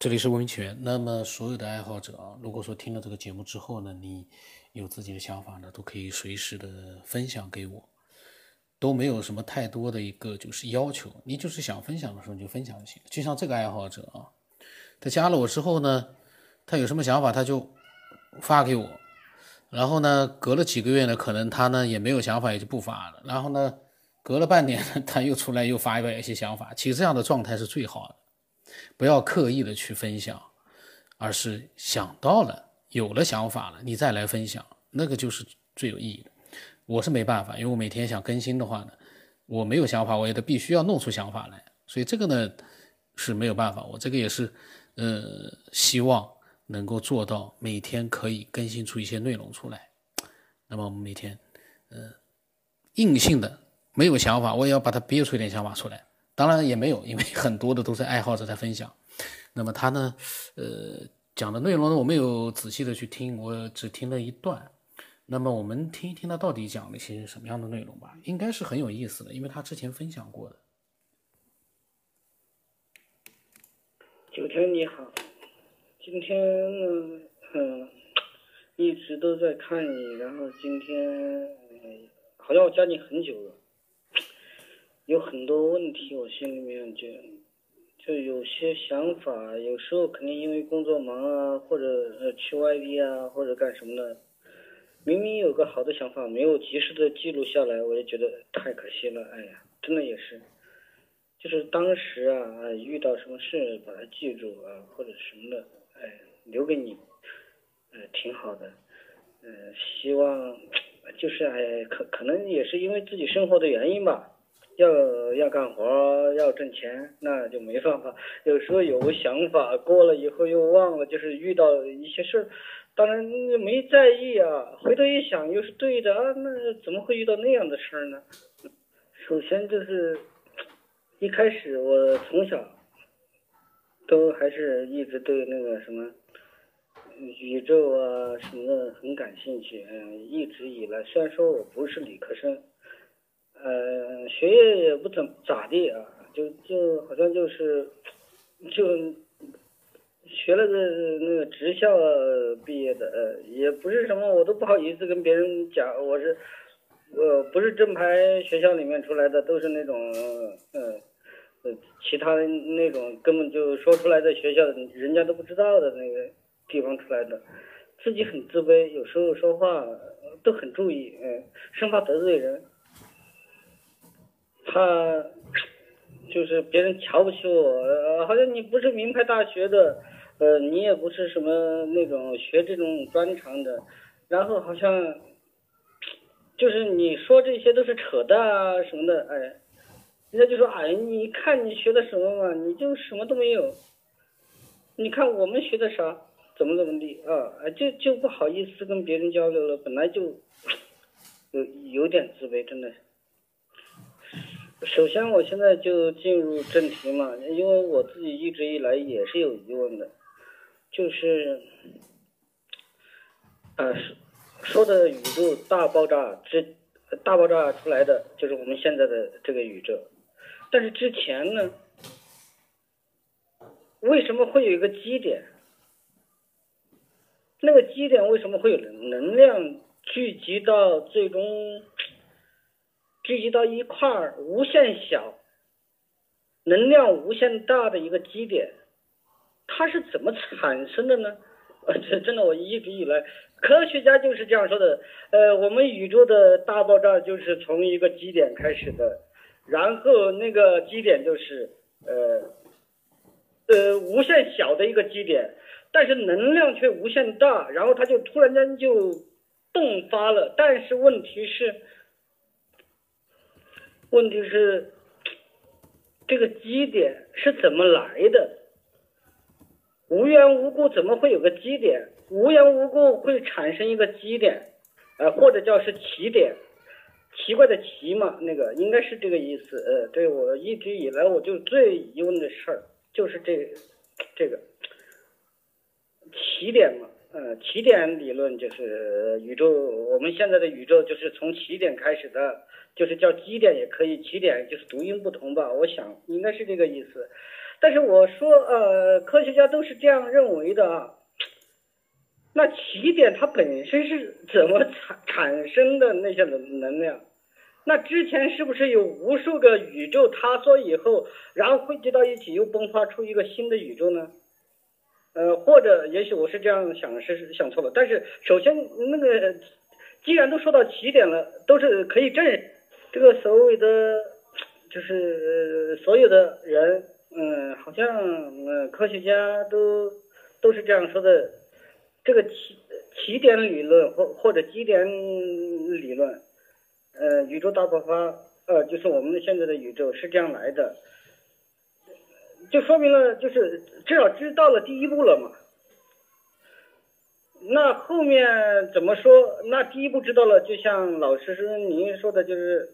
这里是文明起源。那么，所有的爱好者啊，如果说听了这个节目之后呢，你有自己的想法呢，都可以随时的分享给我，都没有什么太多的一个就是要求，你就是想分享的时候你就分享就行。就像这个爱好者啊，他加了我之后呢，他有什么想法他就发给我，然后呢，隔了几个月呢，可能他呢也没有想法，也就不发了。然后呢，隔了半年 他又出来又发一些想法。其实这样的状态是最好的。不要刻意的去分享，而是想到了有了想法了，你再来分享，那个就是最有意义的。我是没办法，因为我每天想更新的话呢，我没有想法，我也得必须要弄出想法来，所以这个呢是没有办法。我这个也是，呃，希望能够做到每天可以更新出一些内容出来。那么我们每天，呃，硬性的没有想法，我也要把它憋出一点想法出来。当然也没有，因为很多的都是爱好者在分享。那么他呢，呃，讲的内容呢，我没有仔细的去听，我只听了一段。那么我们听一听他到底讲了一些什么样的内容吧，应该是很有意思的，因为他之前分享过的。九天你好，今天呢，嗯，一直都在看你，然后今天好像我加你很久了。有很多问题，我心里面就就有些想法，有时候肯定因为工作忙啊，或者呃去外地啊，或者干什么的，明明有个好的想法，没有及时的记录下来，我就觉得太可惜了。哎呀，真的也是，就是当时啊，遇到什么事把它记住啊，或者什么的，哎，留给你，呃，挺好的，呃，希望就是哎，可可能也是因为自己生活的原因吧。要要干活，要挣钱，那就没办法。有时候有个想法，过了以后又忘了，就是遇到一些事，当然没在意啊。回头一想，又是对的啊，那怎么会遇到那样的事儿呢？首先就是一开始我从小都还是一直对那个什么宇宙啊什么的很感兴趣，嗯，一直以来，虽然说我不是理科生。呃，学业也不怎咋地啊，就就好像就是，就学了个那个职校毕业的，呃，也不是什么，我都不好意思跟别人讲，我是，呃，不是正牌学校里面出来的，都是那种，呃，呃，其他那种根本就说出来的学校，人家都不知道的那个地方出来的，自己很自卑，有时候说话都很注意，嗯，生怕得罪人。他就是别人瞧不起我，好像你不是名牌大学的，呃，你也不是什么那种学这种专长的，然后好像就是你说这些都是扯淡啊什么的，哎，人家就说哎，你看你学的什么嘛，你就什么都没有，你看我们学的啥，怎么怎么地啊，哎，就就不好意思跟别人交流了，本来就有有点自卑，真的。首先，我现在就进入正题嘛，因为我自己一直以来也是有疑问的，就是，呃，说的宇宙大爆炸之大爆炸出来的就是我们现在的这个宇宙，但是之前呢，为什么会有一个基点？那个基点为什么会有能量聚集到最终？聚集到一块儿，无限小，能量无限大的一个基点，它是怎么产生的呢？呃，这真的，我一直以来，科学家就是这样说的。呃，我们宇宙的大爆炸就是从一个基点开始的，然后那个基点就是呃呃无限小的一个基点，但是能量却无限大，然后它就突然间就迸发了。但是问题是。问题是，这个基点是怎么来的？无缘无故怎么会有个基点？无缘无故会产生一个基点，呃，或者叫是起点，奇怪的奇嘛，那个应该是这个意思。呃，对我一直以来我就最疑问的事儿就是这这个起点嘛，呃，起点理论就是宇宙，我们现在的宇宙就是从起点开始的。就是叫基点也可以，起点就是读音不同吧，我想应该是这个意思。但是我说，呃，科学家都是这样认为的啊。那起点它本身是怎么产产生的那些能能量？那之前是不是有无数个宇宙塌缩以后，然后汇集到一起，又迸发出一个新的宇宙呢？呃，或者也许我是这样想，是想错了。但是首先那个，既然都说到起点了，都是可以证这个所谓的，就是所有的人，嗯，好像嗯科学家都都是这样说的。这个起起点理论或或者基点理论，呃，宇宙大爆发，呃，就是我们现在的宇宙是这样来的，就说明了，就是至少知道了第一步了嘛。那后面怎么说？那第一步知道了，就像老师说您说的，就是，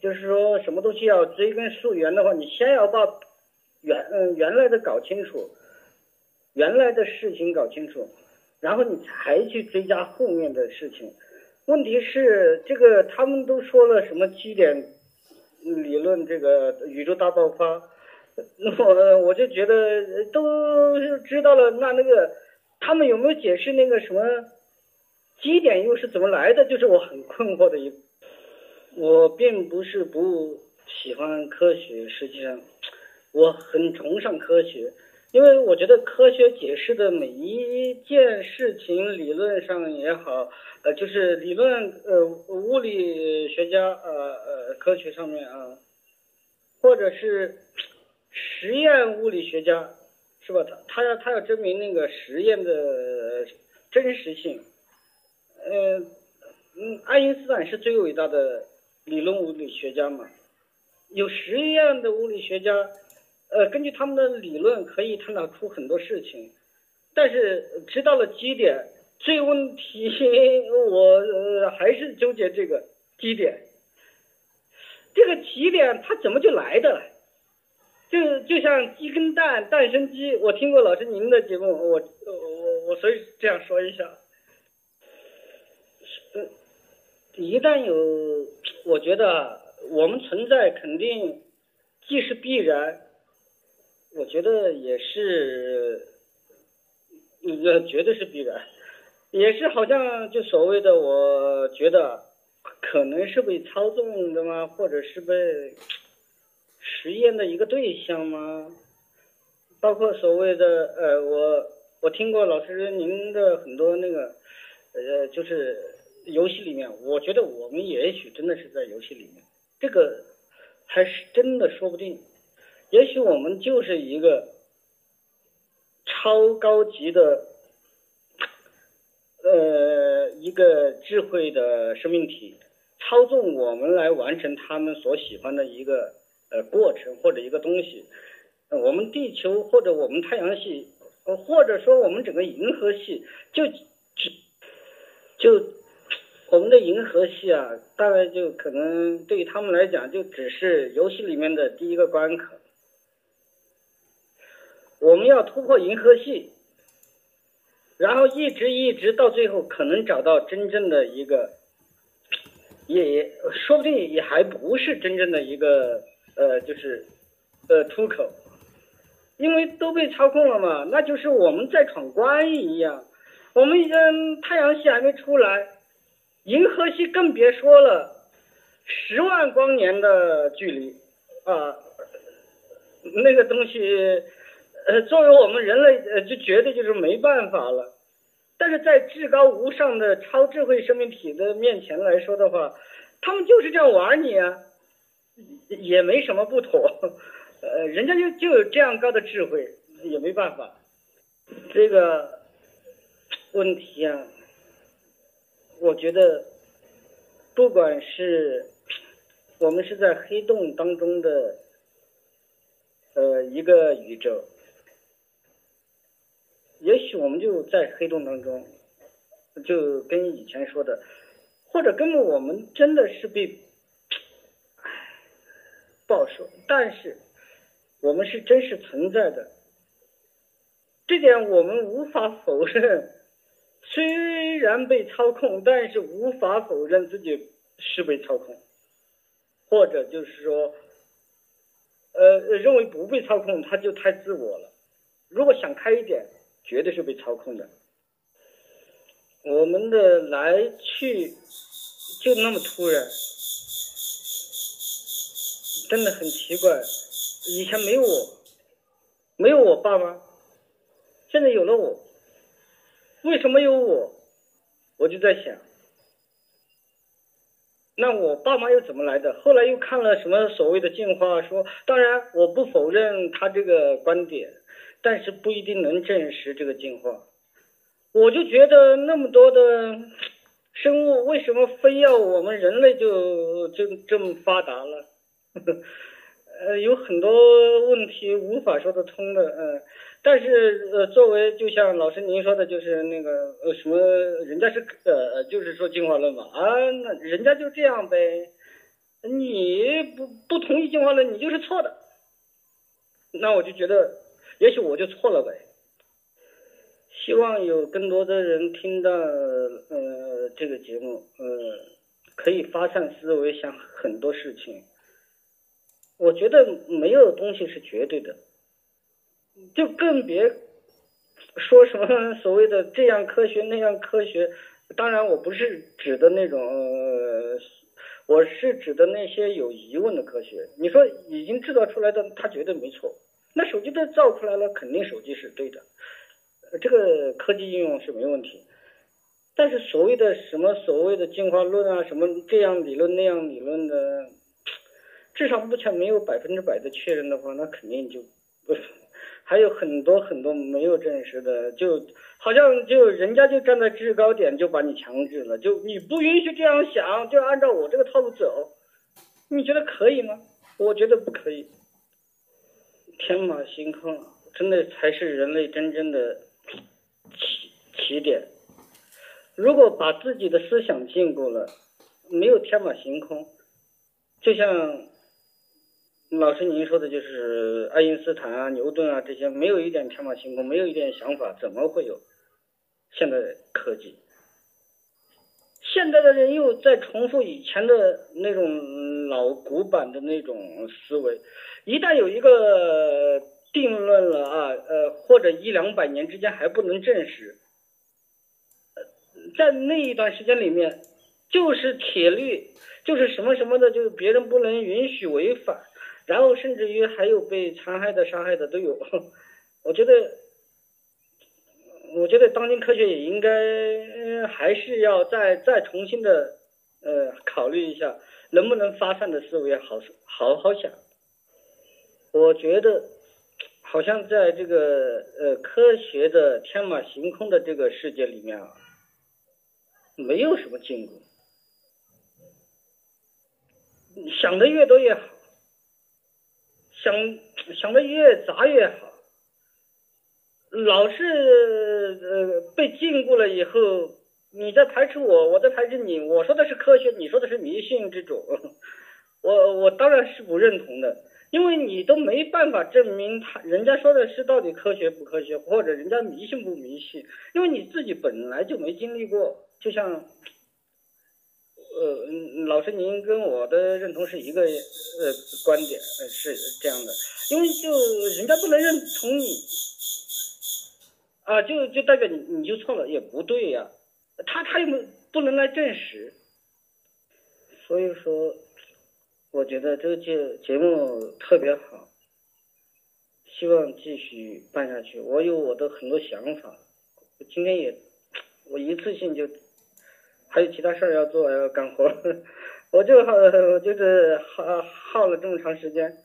就是说什么东西要追根溯源的话，你先要把原嗯原来的搞清楚。原来的事情搞清楚，然后你才去追加后面的事情。问题是这个他们都说了什么基点理论，这个宇宙大爆发，我我就觉得都知道了。那那个他们有没有解释那个什么基点又是怎么来的？就是我很困惑的一。我并不是不喜欢科学，实际上我很崇尚科学。因为我觉得科学解释的每一件事情，理论上也好，呃，就是理论，呃，物理学家，呃呃，科学上面啊，或者是实验物理学家，是吧？他他要他要证明那个实验的真实性，呃，嗯，爱因斯坦是最伟大的理论物理学家嘛，有实验的物理学家。呃，根据他们的理论可以探讨出很多事情，但是知道了基点，这个问题我还是纠结这个基点。这个起点它怎么就来的？就就像鸡跟蛋，蛋生鸡。我听过老师您的节目，我我我所以这样说一下。嗯，一旦有，我觉得我们存在肯定既是必然。我觉得也是，呃，绝对是必然，也是好像就所谓的，我觉得可能是被操纵的吗？或者是被实验的一个对象吗？包括所谓的，呃，我我听过老师您的很多那个，呃，就是游戏里面，我觉得我们也许真的是在游戏里面，这个还是真的说不定。也许我们就是一个超高级的，呃，一个智慧的生命体，操纵我们来完成他们所喜欢的一个呃过程或者一个东西。我们地球或者我们太阳系，或者说我们整个银河系，就只就我们的银河系啊，大概就可能对于他们来讲，就只是游戏里面的第一个关卡。我们要突破银河系，然后一直一直到最后，可能找到真正的一个，也说不定也还不是真正的一个呃，就是呃出口，因为都被操控了嘛，那就是我们在闯关一样。我们嗯，太阳系还没出来，银河系更别说了，十万光年的距离啊，那个东西。呃，作为我们人类，呃，就绝对就是没办法了。但是在至高无上的超智慧生命体的面前来说的话，他们就是这样玩你啊，也没什么不妥。呃，人家就就有这样高的智慧，也没办法。这个问题啊，我觉得，不管是我们是在黑洞当中的，呃，一个宇宙。也许我们就在黑洞当中，就跟以前说的，或者根本我们真的是被，不好说。但是我们是真实存在的，这点我们无法否认。虽然被操控，但是无法否认自己是被操控，或者就是说，呃认为不被操控，他就太自我了。如果想开一点，绝对是被操控的。我们的来去就那么突然，真的很奇怪。以前没有我，没有我爸妈，现在有了我，为什么有我？我就在想，那我爸妈又怎么来的？后来又看了什么所谓的进化，说当然我不否认他这个观点，但是不一定能证实这个进化。我就觉得那么多的生物，为什么非要我们人类就就这么发达了？呃，有很多问题无法说得通的，嗯。但是呃，作为就像老师您说的，就是那个呃什么，人家是呃就是说进化论嘛啊，那人家就这样呗。你不不同意进化论，你就是错的。那我就觉得，也许我就错了呗。希望有更多的人听到呃这个节目，呃，可以发散思维，想很多事情。我觉得没有东西是绝对的，就更别说什么 所谓的这样科学那样科学。当然，我不是指的那种，我是指的那些有疑问的科学。你说已经制造出来的，它绝对没错。那手机都造出来了，肯定手机是对的。这个科技应用是没问题，但是所谓的什么所谓的进化论啊，什么这样理论那样理论的，至少目前没有百分之百的确认的话，那肯定就不还有很多很多没有证实的，就好像就人家就站在制高点就把你强制了，就你不允许这样想，就按照我这个套路走，你觉得可以吗？我觉得不可以，天马行空，真的才是人类真正的。起起点，如果把自己的思想禁锢了，没有天马行空，就像老师您说的，就是爱因斯坦啊、牛顿啊这些，没有一点天马行空，没有一点想法，怎么会有现在科技？现在的人又在重复以前的那种老古板的那种思维，一旦有一个。定论了啊，呃，或者一两百年之间还不能证实，在那一段时间里面，就是铁律，就是什么什么的，就是别人不能允许违反，然后甚至于还有被残害的、杀害的都有。我觉得，我觉得当今科学也应该还是要再再重新的呃考虑一下，能不能发散的思维好好好想。我觉得。好像在这个呃科学的天马行空的这个世界里面啊，没有什么禁锢，想的越多越好，想想的越杂越好，老是呃被禁锢了以后，你在排斥我，我在排斥你，我说的是科学，你说的是迷信，这种，我我当然是不认同的。因为你都没办法证明他人家说的是到底科学不科学，或者人家迷信不迷信，因为你自己本来就没经历过。就像，呃，老师您跟我的认同是一个呃观点呃，是这样的，因为就人家不能认同你，啊，就就代表你你就错了，也不对呀，他他又不能来证实，所以说。我觉得这个节节目特别好，希望继续办下去。我有我的很多想法，今天也我一次性就还有其他事儿要做要干活，我就我就是耗耗了这么长时间。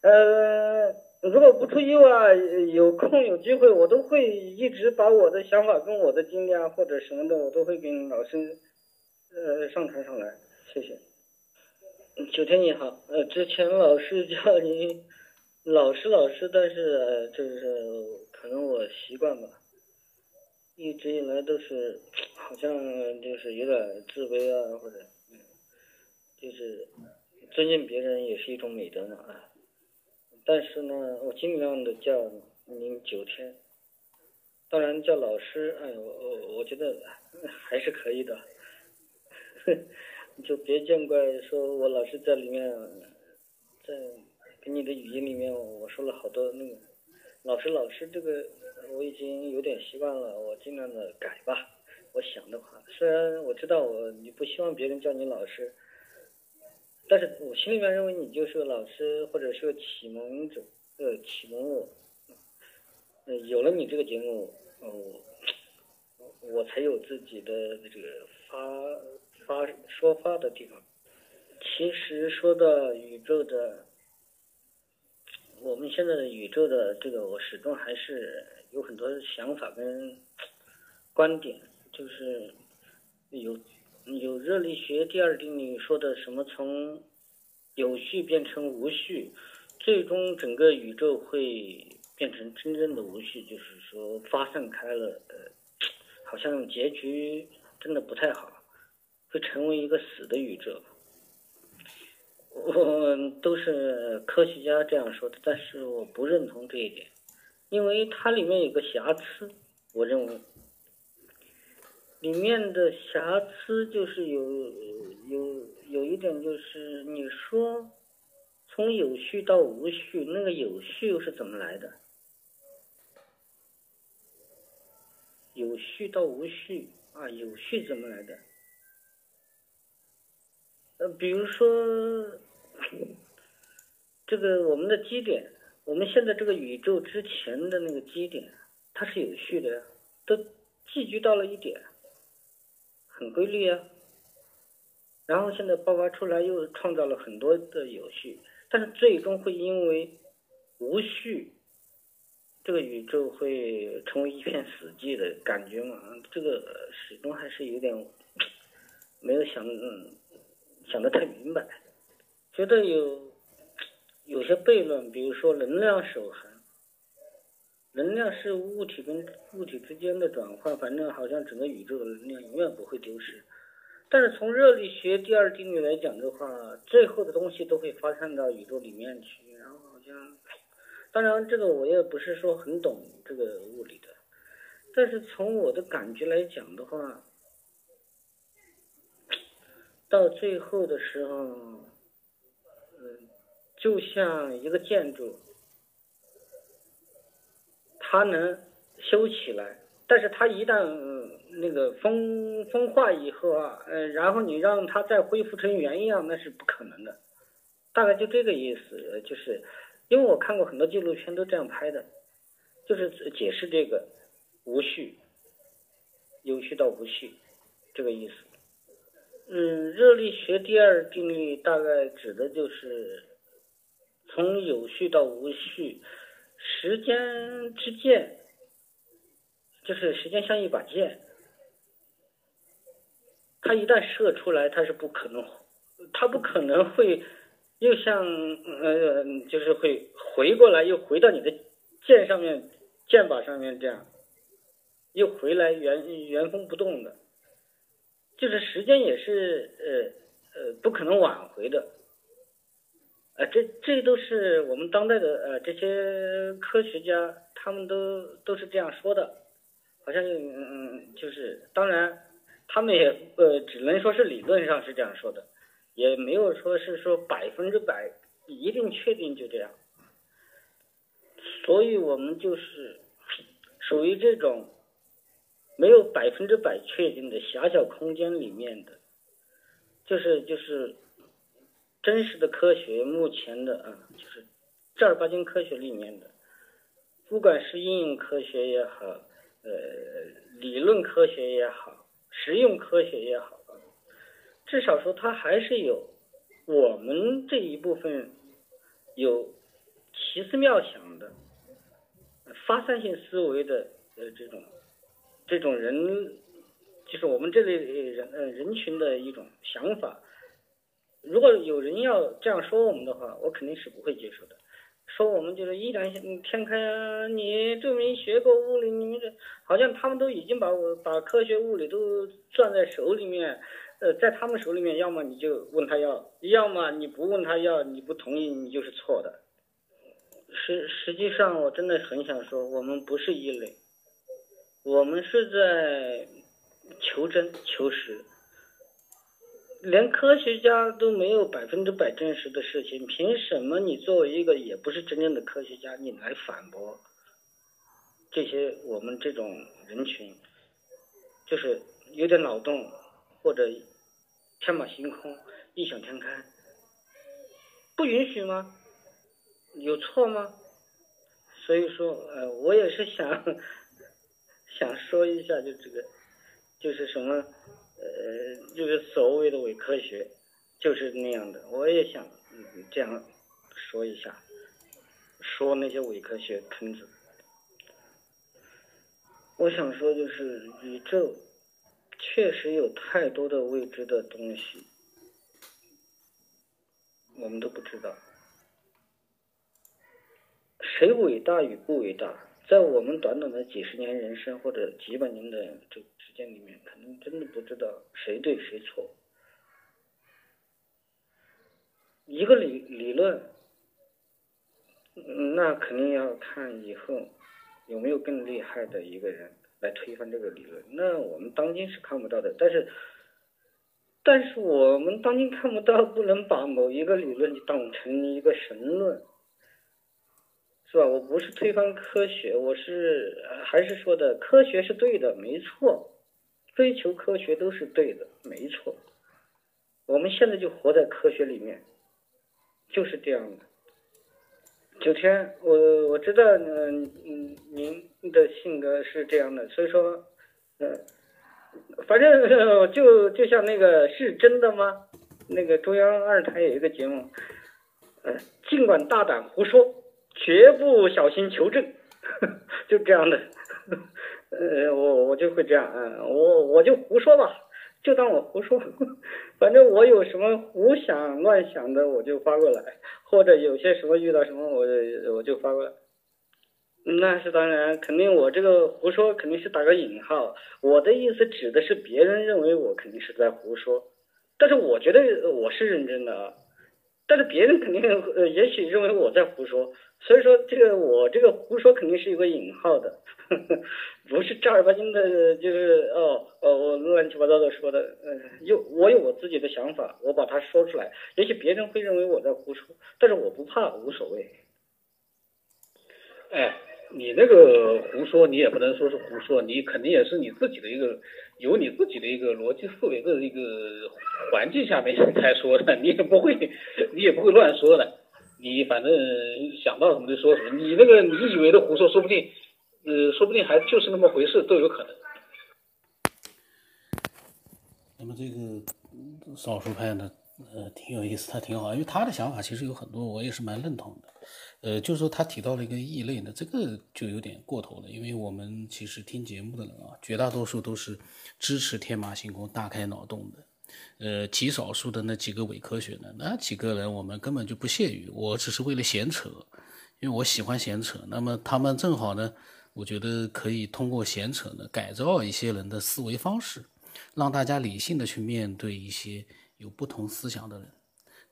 呃，如果不出意外，有空有机会，我都会一直把我的想法跟我的经历啊或者什么的，我都会跟老师呃上传上来。谢谢。九天你好，呃，之前老师叫您老师老师，但是就是可能我习惯吧，一直以来都是好像就是有点自卑啊，或者，就是尊敬别人也是一种美德嘛啊，但是呢，我尽量的叫您九天，当然叫老师，哎，我我我觉得还是可以的。就别见怪，说我老是在里面，在给你的语音里面我说了好多那个老师老师这个我已经有点习惯了，我尽量的改吧。我想的话，虽然我知道我你不希望别人叫你老师，但是我心里面认为你就是个老师，或者是个启蒙者，呃，启蒙我。呃，有了你这个节目，我，我才有自己的这个发发说话的地方。其实说到宇宙的，我们现在的宇宙的这个，我始终还是有很多想法跟观点，就是有有热力学第二定律说的什么从有序变成无序，最终整个宇宙会变成真正的无序，就是说发散开了，呃，好像结局真的不太好，会成为一个死的宇宙。我都是科学家这样说的，但是我不认同这一点，因为它里面有个瑕疵，我认为里面的瑕疵就是有有有一点就是你说从有序到无序，那个有序又是怎么来的？有序到无序啊，有序怎么来的？呃，比如说。这个我们的基点，我们现在这个宇宙之前的那个基点，它是有序的呀，都聚集到了一点，很规律啊。然后现在爆发出来，又创造了很多的有序，但是最终会因为无序，这个宇宙会成为一片死寂的感觉嘛？这个始终还是有点没有想想的太明白。觉得有有些悖论，比如说能量守恒，能量是物体跟物体之间的转换，反正好像整个宇宙的能量永远不会丢失。但是从热力学第二定律来讲的话，最后的东西都会发散到宇宙里面去，然后好像，当然这个我也不是说很懂这个物理的，但是从我的感觉来讲的话，到最后的时候。嗯就像一个建筑，它能修起来，但是它一旦那个风风化以后啊，呃，然后你让它再恢复成原样，那是不可能的。大概就这个意思，就是因为我看过很多纪录片都这样拍的，就是解释这个无序，有序到无序这个意思。嗯，热力学第二定律大概指的就是。从有序到无序，时间之箭，就是时间像一把剑，它一旦射出来，它是不可能，它不可能会又像呃，就是会回过来又回到你的箭上面，箭靶上面这样，又回来原原封不动的，就是时间也是呃呃不可能挽回的。呃，这这都是我们当代的呃这些科学家，他们都都是这样说的，好像嗯嗯就是，当然他们也呃只能说是理论上是这样说的，也没有说是说百分之百一定确定就这样，所以我们就是属于这种没有百分之百确定的狭小空间里面的，就是就是。真实的科学，目前的啊，就是正儿八经科学里面的，不管是应用科学也好，呃，理论科学也好，实用科学也好，至少说它还是有我们这一部分有奇思妙想的发散性思维的呃这种这种人，就是我们这类人呃人群的一种想法。如果有人要这样说我们的话，我肯定是不会接受的。说我们就是一两天开啊，你证明学过物理，你们这好像他们都已经把我把科学物理都攥在手里面，呃，在他们手里面，要么你就问他要，要么你不问他要，你不同意，你就是错的。实实际上，我真的很想说，我们不是异类，我们是在求真求实。连科学家都没有百分之百证实的事情，凭什么你作为一个也不是真正的科学家，你来反驳这些我们这种人群，就是有点脑洞或者天马行空、异想天开，不允许吗？有错吗？所以说，呃，我也是想 想说一下，就这个，就是什么，呃，就是所谓的伪科学，就是那样的。我也想嗯这样说一下，说那些伪科学坑子。我想说，就是宇宙确实有太多的未知的东西，我们都不知道。谁伟大与不伟大，在我们短短的几十年人生或者几百年的这个间里面，可能真的不知道谁对谁错。一个理理论，那肯定要看以后有没有更厉害的一个人来推翻这个理论。那我们当今是看不到的，但是，但是我们当今看不到，不能把某一个理论当成一个神论。是吧？我不是推翻科学，我是还是说的科学是对的，没错，追求科学都是对的，没错。我们现在就活在科学里面，就是这样的。九天，我我知道，嗯嗯，您的性格是这样的，所以说，嗯，反正 就就像那个是真的吗？那个中央二台有一个节目，呃，尽管大胆胡说。绝不小心求证，就这样的，呃，我我就会这样，嗯，我我就胡说吧，就当我胡说，反正我有什么胡想乱想的，我就发过来，或者有些什么遇到什么，我我就发过来。那是当然，肯定我这个胡说肯定是打个引号，我的意思指的是别人认为我肯定是在胡说，但是我觉得我是认真的啊，但是别人肯定呃也许认为我在胡说。所以说，这个我这个胡说肯定是有个引号的，不是正儿八经的，就是哦哦，我乱七八糟的说的，嗯，有我有我自己的想法，我把它说出来，也许别人会认为我在胡说，但是我不怕，无所谓。哎，你那个胡说，你也不能说是胡说，你肯定也是你自己的一个，有你自己的一个逻辑思维的一个环境下面才说的，你也不会，你也不会乱说的。你反正想到什么就说什么，你那个你以为的胡说，说不定，呃，说不定还就是那么回事，都有可能。那么这个少数派呢，呃，挺有意思，他挺好，因为他的想法其实有很多，我也是蛮认同的。呃，就是说他提到了一个异类呢，这个就有点过头了，因为我们其实听节目的人啊，绝大多数都是支持天马行空、大开脑洞的。呃，极少数的那几个伪科学呢那几个人，我们根本就不屑于。我只是为了闲扯，因为我喜欢闲扯。那么他们正好呢，我觉得可以通过闲扯呢，改造一些人的思维方式，让大家理性的去面对一些有不同思想的人。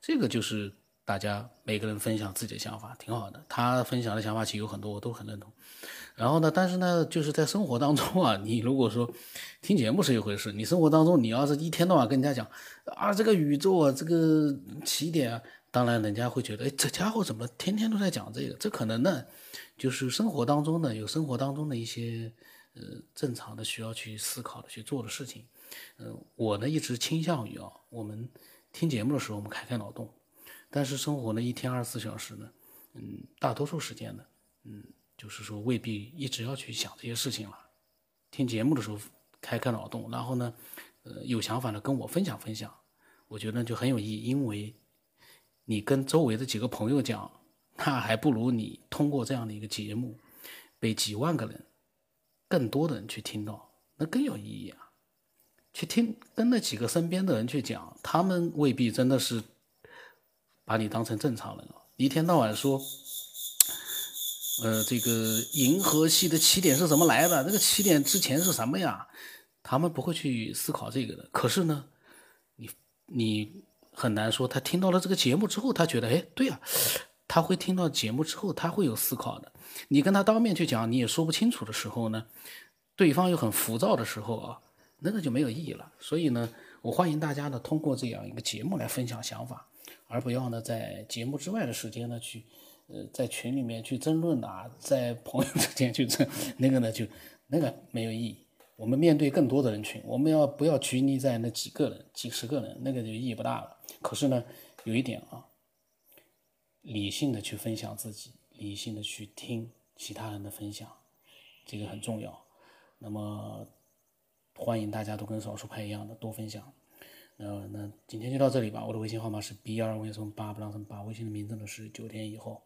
这个就是大家每个人分享自己的想法，挺好的。他分享的想法其实有很多，我都很认同。然后呢？但是呢，就是在生活当中啊，你如果说听节目是一回事，你生活当中你要是一天到晚跟人家讲啊，这个宇宙啊，这个起点啊，当然人家会觉得，哎，这家伙怎么天天都在讲这个？这可能呢，就是生活当中呢有生活当中的一些呃正常的需要去思考的去做的事情。嗯，我呢一直倾向于啊，我们听节目的时候我们开开脑洞，但是生活呢一天二十四小时呢，嗯，大多数时间呢，嗯。就是说，未必一直要去想这些事情了。听节目的时候开开脑洞，然后呢，呃，有想法的跟我分享分享，我觉得就很有意义。因为你跟周围的几个朋友讲，那还不如你通过这样的一个节目，被几万个人、更多的人去听到，那更有意义啊。去听，跟那几个身边的人去讲，他们未必真的是把你当成正常人了。一天到晚说。呃，这个银河系的起点是怎么来的？这个起点之前是什么呀？他们不会去思考这个的。可是呢，你你很难说，他听到了这个节目之后，他觉得，哎，对呀，他会听到节目之后，他会有思考的。你跟他当面去讲，你也说不清楚的时候呢，对方又很浮躁的时候啊，那个就没有意义了。所以呢，我欢迎大家呢通过这样一个节目来分享想法，而不要呢在节目之外的时间呢去，呃，在群里面去争论啊，在朋友之间去争，那个呢就那个没有意义。我们面对更多的人群，我们要不要拘泥在那几个人、几十个人，那个就意义不大了。可是呢，有一点啊，理性的去分享自己，理性的去听其他人的分享，这个很重要。那么，欢迎大家都跟少数派一样的多分享。呃那今天就到这里吧。我的微信号码是 B 二 V 从八不让成八，微信的名字呢是九天以后。